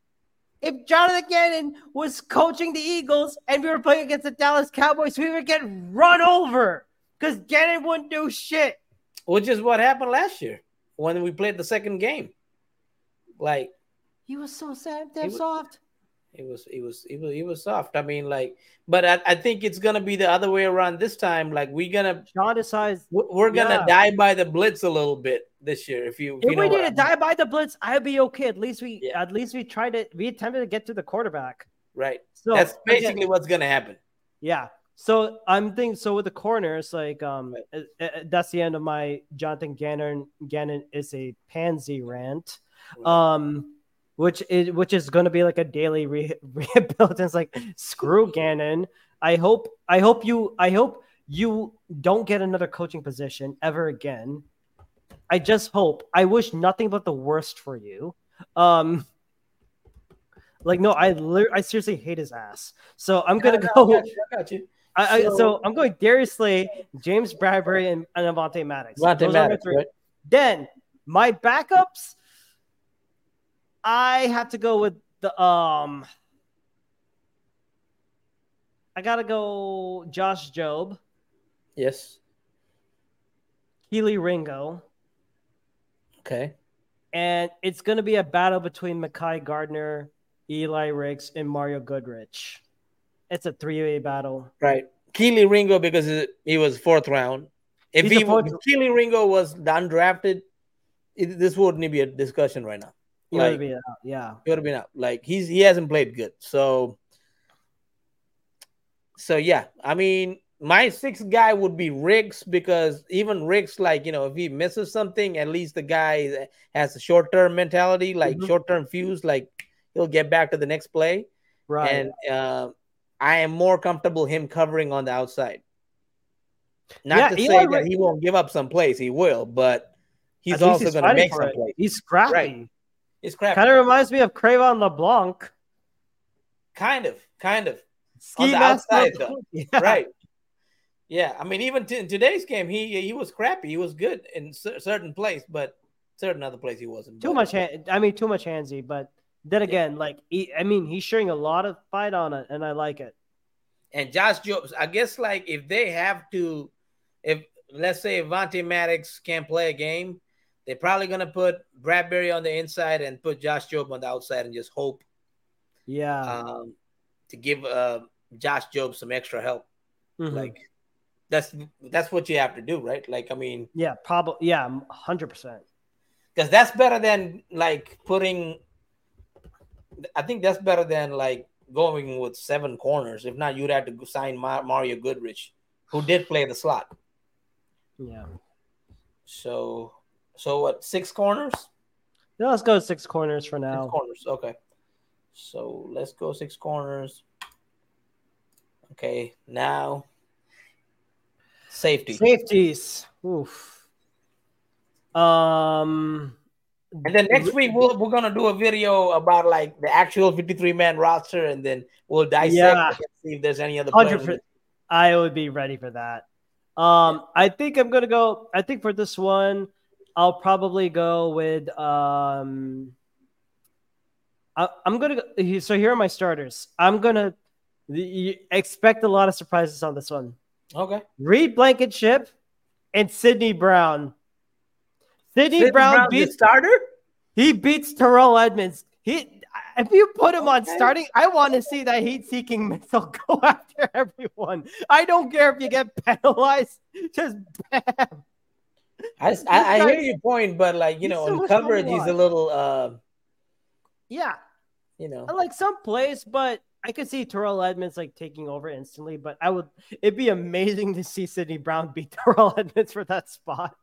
If Jonathan Gannon was coaching the Eagles and we were playing against the Dallas Cowboys, we would get run over because Gannon wouldn't do shit. Which is what happened last year when we played the second game. Like He was so sad, damn soft. It was, it was, it was, it was soft. I mean, like, but I, I think it's gonna be the other way around this time. Like, we're gonna Sean decides we're gonna yeah. die by the blitz a little bit this year. If you, if, if you we need to die by the blitz, I'd be okay. At least we, yeah. at least we tried it. We attempted to get to the quarterback. Right. So that's basically again, what's gonna happen. Yeah. So I'm thinking. So with the corners, like, um, right. uh, uh, that's the end of my Jonathan Gannon. Gannon is a pansy rant. Right. Um which is which is going to be like a daily re- rebuild. it's like screw Gannon. I hope I hope you I hope you don't get another coaching position ever again. I just hope. I wish nothing but the worst for you. Um, like no, I I seriously hate his ass. So I'm gonna go. I got you. I got you. I, I, so, so, I'm going Darius Slay, James Bradberry, and, and Avonte Maddox. Avonte Maddox right? Then my backups. I have to go with the um. I gotta go Josh Jobe. Yes. Kelee Ringo. Okay. And it's gonna be a battle between Mekhi Garner, Eli Ricks, and Mario Goodrich. It's a three-way battle. Right. Kelee Ringo because he was fourth round. If He's he Kelee Ringo was undrafted, it, this wouldn't be a discussion right now. He like, would have been out. Yeah, he would have been out. Like he's he hasn't played good. So, so yeah. I mean, my sixth guy would be Ricks because even Ricks, like you know, if he misses something, at least the guy has a short term mentality, like mm-hmm. short term fuse, like he'll get back to the next play. Right. And uh, I am more comfortable him covering on the outside. Not yeah, to say that he won't give up some plays, he will, but he's also going to make some plays. He's scrappy. Right. It's crap. Kind of reminds me of Cre'Von LeBlanc. Kind of, kind of. Ski on the outside, though. Yeah. Right. Yeah, I mean, even t- in today's game, he he was crappy. He was good in c- certain place, but certain other place he wasn't. Too much. I mean, too much handsy. But then again, yeah. like he, I mean, he's showing a lot of fight on it, and I like it. And Josh Jobs, I guess, like if they have to, if let's say Avonte Maddox can't play a game, they're probably gonna put Bradberry on the inside and put Josh Jobe on the outside and just hope. Yeah. Um, to give uh Josh Jobe some extra help. Mm-hmm. Like that's that's what you have to do, right? Like I mean, yeah, probably, yeah, hundred percent. Because that's better than like putting. I think that's better than like going with seven corners. If not, you'd have to sign Mario Goodrich, who did play the slot. Yeah. So so what? Six corners? Yeah, let's go six corners for now. Six corners. Okay. So let's go six corners. Okay. Now safety. Safeties. Oof. Um. And then next week we'll, we're gonna do a video about like the actual 53 man roster, and then we'll dissect yeah. see if there's any other. Players. I would be ready for that. Um, I think I'm gonna go. I think for this one, I'll probably go with um I, am gonna go, so here are my starters. I'm gonna expect a lot of surprises on this one. Okay. Reed Blankenship and Sydney Brown. Sydney, Sydney Brown Brown beats starter. He beats Terrell Edmunds. He if you put him on starting, I want to see that heat-seeking missile go after everyone. I don't care if you get penalized. Just bam. I, I, I, hear your point, but like you know, so on coverage, he's a little. uh Yeah, you know, I like some plays, but I could see Terrell Edmunds like taking over instantly. But I would, it'd be amazing to see Sydney Brown beat Terrell Edmunds for that spot.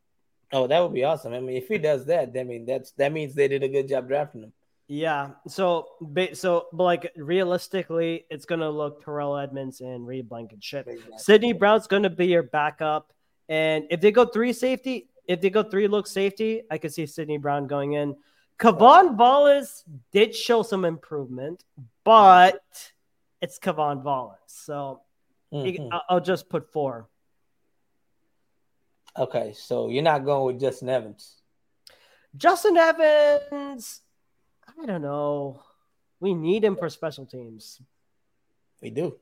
Oh, that would be awesome. I mean, if he does that, I mean, that's that means they did a good job drafting him. Yeah. So, so, but like realistically, it's gonna look Terrell Edmunds and Reed Blankenship. Exactly. Sydney Brown's gonna be your backup. And if they go three safety, if they go three look safety, I could see Sydney Brown going in. K'Von Wallace did show some improvement, but it's K'Von Wallace. So mm-hmm. I'll just put four. Okay, so you're not going with Justin Evans. Justin Evans, I don't know. We need him for special teams. We do.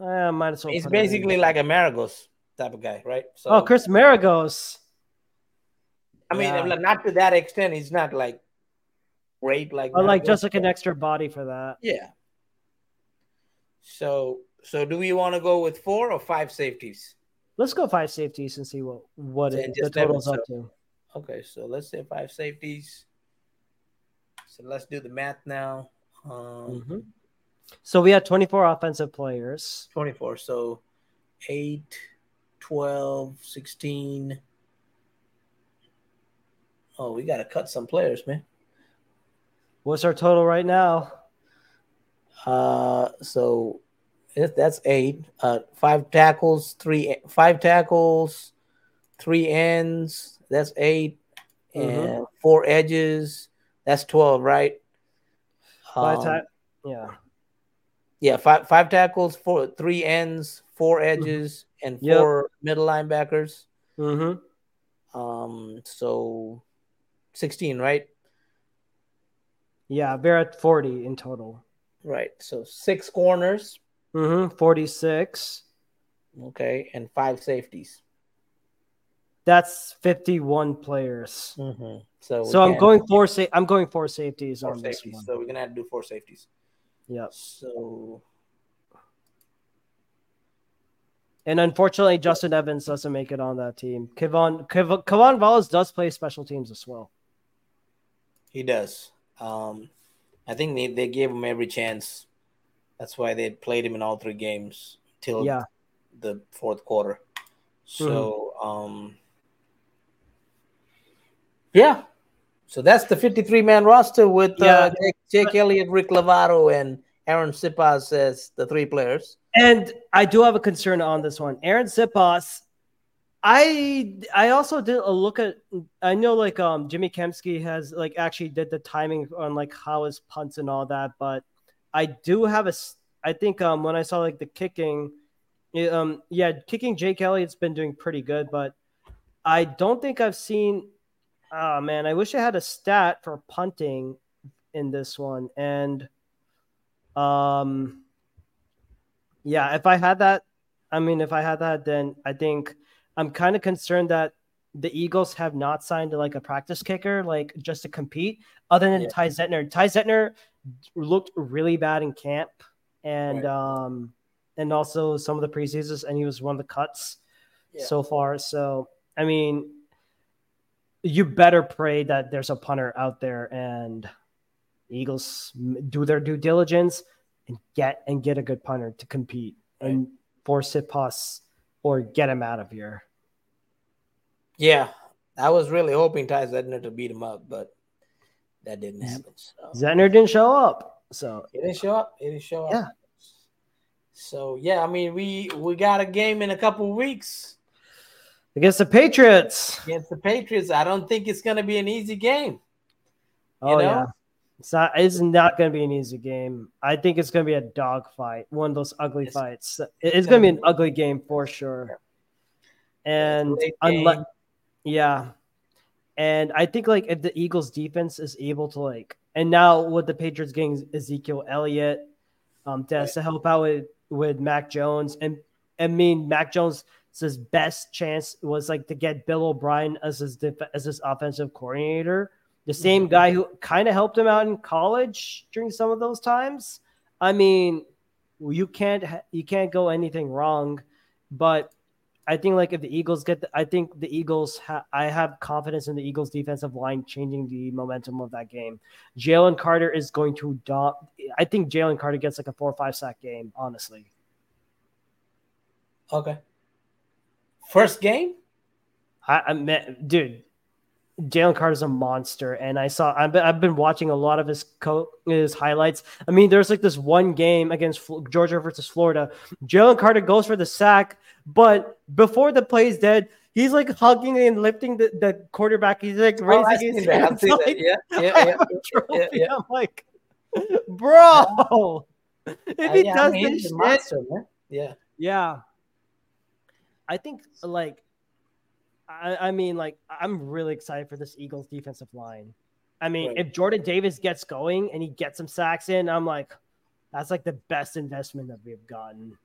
Uh, might as well. He's basically like a Maragos type of guy, right? So, oh, Chris Maragos. I mean, yeah. not to that extent. He's not like great. Like, I like just like an extra body for that. Yeah. So, so do we want to go with four or five safeties? Let's go five safeties and see what what it, the total's up to. Okay, so let's say five safeties. So let's do the math now. Um, mm-hmm. So we had 24 offensive players. 24. So 8, 12, 16. Oh, we got to cut some players, man. What's our total right now? Uh, so if that's eight. Uh, five tackles, three, five tackles, three ends. That's 8 mm-hmm. and four edges. That's twelve, right? Five um, yeah. Yeah, five five tackles, four three ends, four mm-hmm. edges, and four yep. middle linebackers. Mm-hmm. Um, so sixteen, right? Yeah, we're at forty in total. Right. So six corners. Mm-hmm. Forty-six. Okay, and five safeties. That's fifty-one players. Mm-hmm. So, so I'm going for sa- I'm going for safeties four on safeties. this one. So we're gonna have to do four safeties. Yeah. So. And unfortunately, Justin Evans doesn't make it on that team. Kevon Kevon, K'Von Wallace does play special teams as well. He does. Um, I think they, they gave him every chance. That's why they played him in all three games till yeah. the fourth quarter. So, mm-hmm. um, yeah. So that's the 53 man roster with yeah. uh, Jake, Elliott, Rick Lovato, and Arryn Siposs as the three players. And I do have a concern on this one. Arryn Siposs, I I also did a look at I know like um Jimmy Kempski has like actually did the timing on like how his punts and all that, but I do have a I think um when I saw like the kicking um yeah, kicking Jake Elliott's been doing pretty good, but I don't think I've seen Oh man, I wish I had a stat for punting in this one. And um yeah, if I had that, I mean if I had that, then I think I'm kind of concerned that the Eagles have not signed like a practice kicker, like just to compete, other than yeah. Ty Zentner. Ty Zentner looked really bad in camp and right. um and also some of the preseasons, and he was one of the cuts yeah. so far. So I mean, you better pray that there's a punter out there and Eagles do their due diligence and get and get a good punter to compete right. and force it past or get him out of here. Yeah, I was really hoping Ty Zentner to beat him up, but that didn't happen. So. Zentner didn't show up, so he didn't show up. He didn't show up. Yeah. So yeah, I mean we we got a game in a couple weeks against the Patriots. Against the Patriots, I don't think it's going to be an easy game. Oh know? yeah, it's not. It's not going to be an easy game. I think it's going to be a dog fight, one of those ugly it's, fights. It's going to be an ugly game for sure. And unless, yeah, and I think like if the Eagles defense is able to like, and now with the Patriots getting Ezekiel Elliott, um, to, right. to help out with with Mac Jones, and I mean Mac Jones his best chance was like to get Bill O'Brien as his def- as his offensive coordinator, the same mm-hmm. guy who kind of helped him out in college during some of those times. I mean, you can't you can't go anything wrong, but I think like if the Eagles get, the, I think the Eagles. Ha- I have confidence in the Eagles' defensive line changing the momentum of that game. Jalen Carter is going to. Do- I think Jalen Carter gets like a four or five sack game. Honestly. Okay. First game? I, I met, dude. Jalen Carter's a monster, and I saw. I've been, I've been watching a lot of his co- his highlights. I mean, there's like this one game against Georgia versus Florida. Jalen Carter goes for the sack, but before the play is dead, he's like hugging and lifting the, the quarterback. He's like oh, raising his hands. Like, yeah, yeah, yeah, yeah, yeah, I'm like, bro, if he uh, yeah, does I mean, this monster, man. yeah, yeah. I think like I, I mean like I'm really excited for this Eagles defensive line. I mean, right. if Jordan Davis gets going and he gets some sacks in, I'm like, that's like the best investment that we've gotten.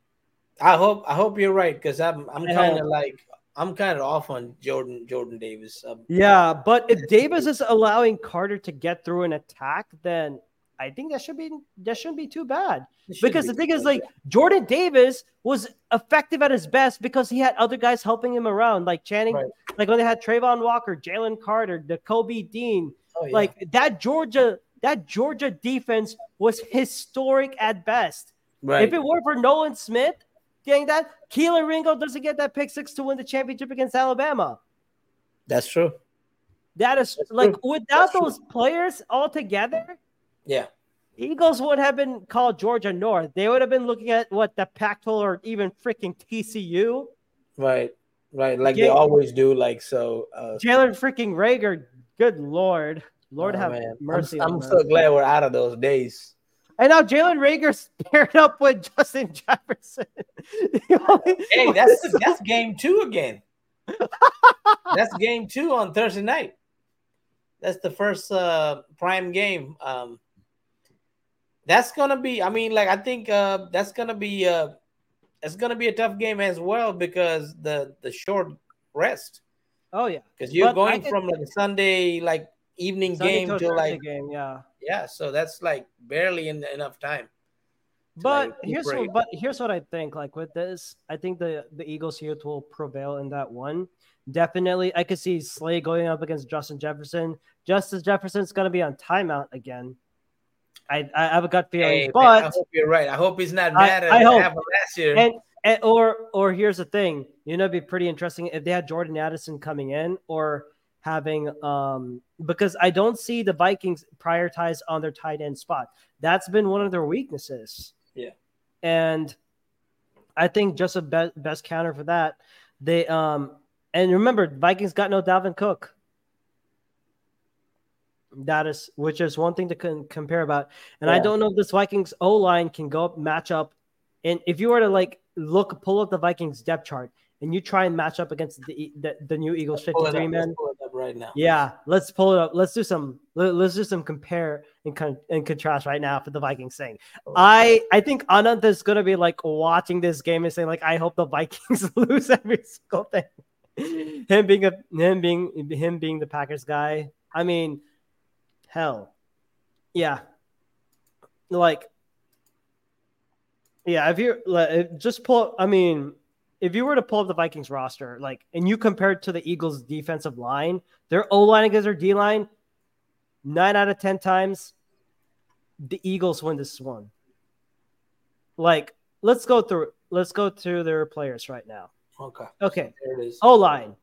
I hope I hope you're right because I'm I'm kind of like I'm kind of off on Jordan Jordan Davis. Um, yeah, but if Davis is allowing Carter to get through an attack, then I think that should be that shouldn't be too bad. Because be the thing is, like Jordan Davis was effective at his best because he had other guys helping him around, like Channing, right. like when they had Travon Walker, Jalen Carter, the Kobe Dean. Oh, yeah. Like that Georgia, that Georgia defense was historic at best. Right. If it weren't for Nolan Smith, getting that, Kelee Ringo doesn't get that pick six to win the championship against Alabama. That's true. That is That's like true. without That's those true. players all together. Yeah. Eagles would have been called Georgia North. They would have been looking at what the Pac-12 or even freaking TCU. Right, right, like they always do. Like so, uh, Jalen freaking Reagor. Good lord, Lord oh, have man. mercy. I'm, I'm so glad we're out of those days. And now Jalen Reagor's paired up with Justin Jefferson. hey, that's that's game two again. that's game two on Thursday night. That's the first uh, prime game. Um, that's gonna be. I mean, like I think uh, that's gonna be. Uh, it's gonna be a tough game as well because the the short rest. Oh yeah, because you're but going from like a Sunday like evening Sunday game to like game, yeah, yeah. So that's like barely in, enough time. But like here's what, but here's what I think. Like with this, I think the the Eagles here will prevail in that one. Definitely, I could see Slay going up against Justin Jefferson. Justin Jefferson's gonna be on timeout again. I, I have a gut feeling, hey, but man, I hope you're right. I hope he's not mad I, at I hope. last year. And, and, or or here's the thing, you know, it'd be pretty interesting if they had Jordan Addison coming in or having um because I don't see the Vikings prioritize on their tight end spot. That's been one of their weaknesses. Yeah, and I think just a be- best counter for that, they um and remember Vikings got no Dalvin Cook. That is, which is one thing to con- compare about. And yeah. I don't know if this Vikings O line can go up, match up. And if you were to like look, pull up the Vikings depth chart, and you try and match up against the the, the new Eagles fifty three man. right now. Yeah, let's pull it up. Let's do some. Let, us do some compare and con- and contrast right now for the Vikings thing. Oh. I I think Anant is gonna be like watching this game and saying like, I hope the Vikings lose every single thing. him being a him being him being the Packers guy. I mean, hell. Yeah. Like, yeah, if you like, just pull, I mean, if you were to pull up the Vikings roster, like, and you compare it to the Eagles' defensive line, their O line against their D line, nine out of 10 times, the Eagles win this one. Like, let's go through, let's go through their players right now. Okay. Okay. There it is. O line,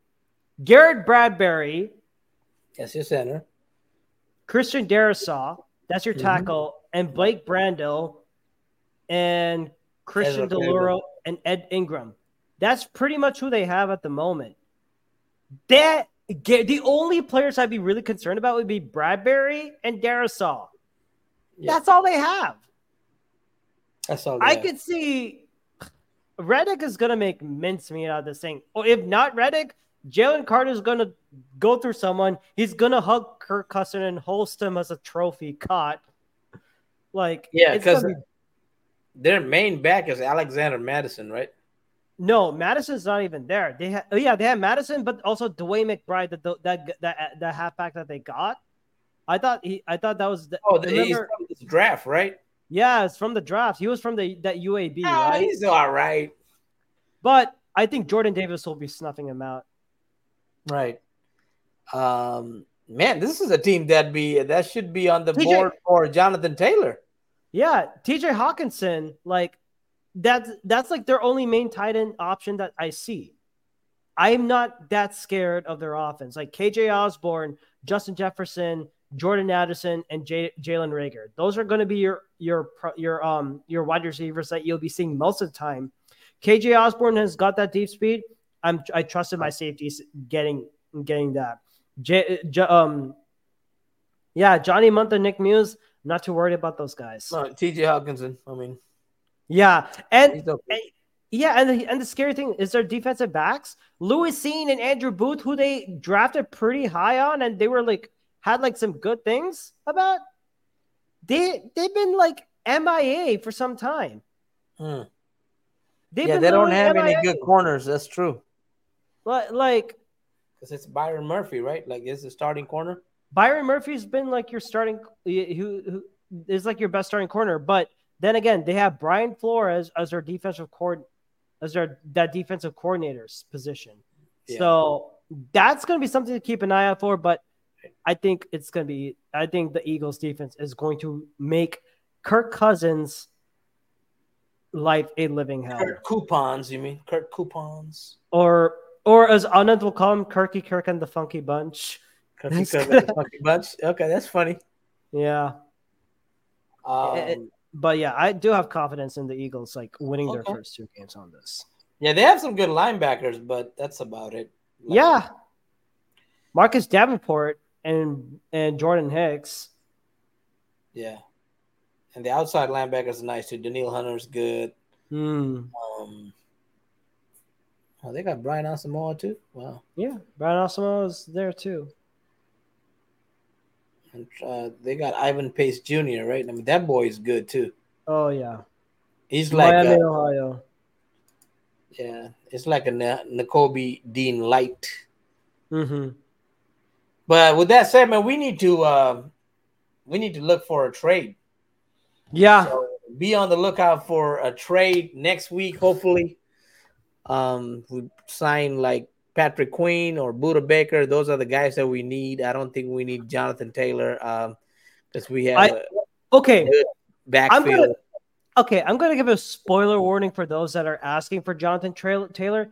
Garrett Bradbury. Yes, your center. Christian Darrisaw, that's your mm-hmm. tackle, mm-hmm. and Blake Brandel and Christian Deluro and Ed Ingram. That's pretty much who they have at the moment. That the only players I'd be really concerned about would be Bradbury and Darrisaw. Yeah. That's all they have. That's all. I have. could see Reddick is gonna make mincemeat out of this thing. Or if not Reddick, Jalen Carter is going to go through someone. He's going to hug Kirk Cousin and host him as a trophy caught. Like, yeah, because be... their main back is Alexander Mattison, right? No, Mattison's not even there. They had, oh yeah, they had Mattison, but also DeWayne McBride, that that that that halfback that they got. I thought he, I thought that was the, oh, the, he's from this draft, right? Yeah, it's from the draft. He was from the that UAB, oh, right? He's all right, but I think Jordan Davis will be snuffing him out. Right. Um, man, this is a team that be that should be on the TJ, board for Jonathan Taylor. Yeah, TJ Hockenson, like that's that's like their only main tight end option that I see. I'm not that scared of their offense. Like KJ Osborn, Justin Jefferson, Jordan Addison, and J- Jalen Reagor. Those are going to be your your your um your wide receivers that you'll be seeing most of the time. KJ Osborn has got that deep speed. I'm I trusted my safeties getting getting that. J, J, um, yeah, Johnny Mundt and Nick Muse. Not too worried about those guys. No, T.J. Hockenson. I mean, yeah, and, okay. and yeah, and the, and the scary thing is their defensive backs, Lewis Cine and Andrew Booth, who they drafted pretty high on, and they were like had like some good things about. They they've been like MIA for some time. Hmm. Yeah, they don't have MIA. any good corners. That's true. But like because it's Byron Murphy, right? Like, is the starting corner. Byron Murphy's been like your starting, who, who is like your best starting corner. But then again, they have Brian Flores as their defensive cord, as their that defensive coordinator's position. Yeah. So that's going to be something to keep an eye out for. But I think it's going to be. I think the Eagles' defense is going to make Kirk Cousins' life a living hell. Kirk coupons, you mean? Kirk coupons, or or as Anand will call him, Kirky Kirk and the Funky Bunch. Kirky Kirk and the Funky Bunch. Okay, that's funny. Yeah. Um, it, it, but yeah, I do have confidence in the Eagles, like winning okay. their first two games on this. Yeah, they have some good linebackers, but that's about it. Like, yeah. Marcus Davenport and and Jordan Hicks. Yeah. And the outside linebackers are nice too. Danielle Hunter's good. Mm. Um, Oh, they got Brian Asamoah too. Wow. Yeah, Brian Asamoah is there too. And uh, they got Ivan Pace Jr. Right? I mean, that boy is good too. Oh yeah. He's like Miami, uh, Ohio. Yeah, it's like a Nakobe Dean light. Mm-hmm. But with that said, man, we need to uh, we need to look for a trade. Yeah. So be on the lookout for a trade next week, hopefully. Um, we sign like Patrick Queen or Budda Baker. Those are the guys that we need. I don't think we need Jonathan Taylor um, because we have I, okay backfield. I'm gonna, okay, I'm going to give a spoiler warning for those that are asking for Jonathan Taylor.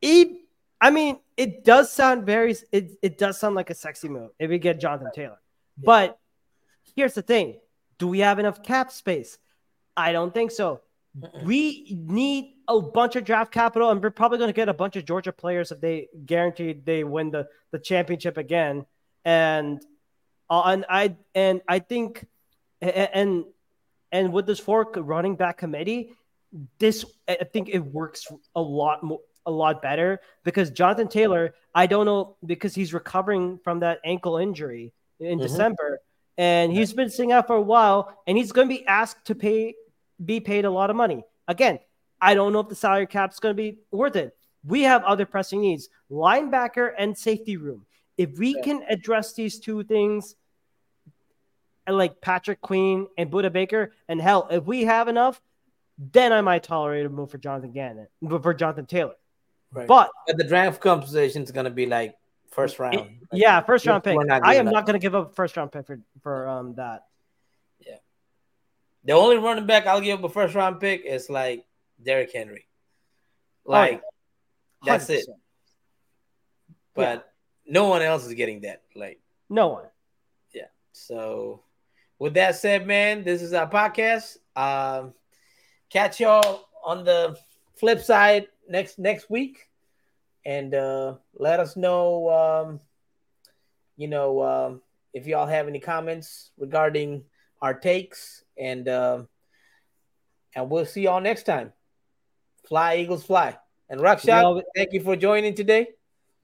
He, I mean, it does sound very. It, it does sound like a sexy move if we get Jonathan Taylor. Yeah. But here's the thing: Do we have enough cap space? I don't think so. We need a bunch of draft capital, and we're probably going to get a bunch of Georgia players if they guaranteed they win the, the championship again. And uh, and I and I think and and with this fork running back committee, this I think it works a lot more a lot better because Jonathan Taylor, I don't know because he's recovering from that ankle injury in mm-hmm. December, and he's been sitting out for a while, and he's going to be asked to pay be paid a lot of money. Again, I don't know if the salary cap is going to be worth it. We have other pressing needs linebacker and safety room. If we yeah. can address these two things, like Patrick Queen and Budda Baker, and hell, if we have enough, then I might tolerate a move for Jonathan Gannon, but for Jonathan Taylor. Right. But, but the draft composition is going to be like first round. It, yeah, first round pick. I am not going to give up first round pick for, for um that. The only running back I'll give up a first round pick is like Derrick Henry. Like oh, that's it. But yeah. no one else is getting that. Like no one. Yeah. So with that said, man, this is our podcast. Um, catch y'all on the flip side next next week, and uh, let us know. Um, you know, um, if y'all have any comments regarding our takes, and uh, and we'll see y'all next time. Fly Eagles fly. And Rakshak, thank you for joining today.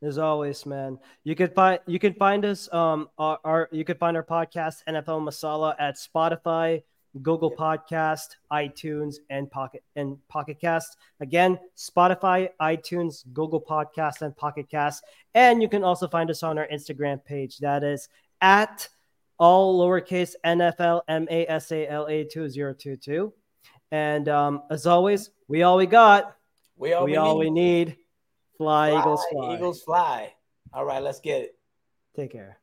As always, man. You could find you can find us um our, our you could find our podcast NFL Masala at Spotify, Google Podcast, iTunes, and Pocket and Pocket Cast. Again, Spotify, iTunes, Google Podcast, and Pocket Cast. And you can also find us on our Instagram page. That is at all lowercase NFL M A S A L A two zero two two. And um, as always, we all we got. We all we, we all need. we need. Fly, fly, Eagles, fly. Eagles, fly. All right, let's get it. Take care.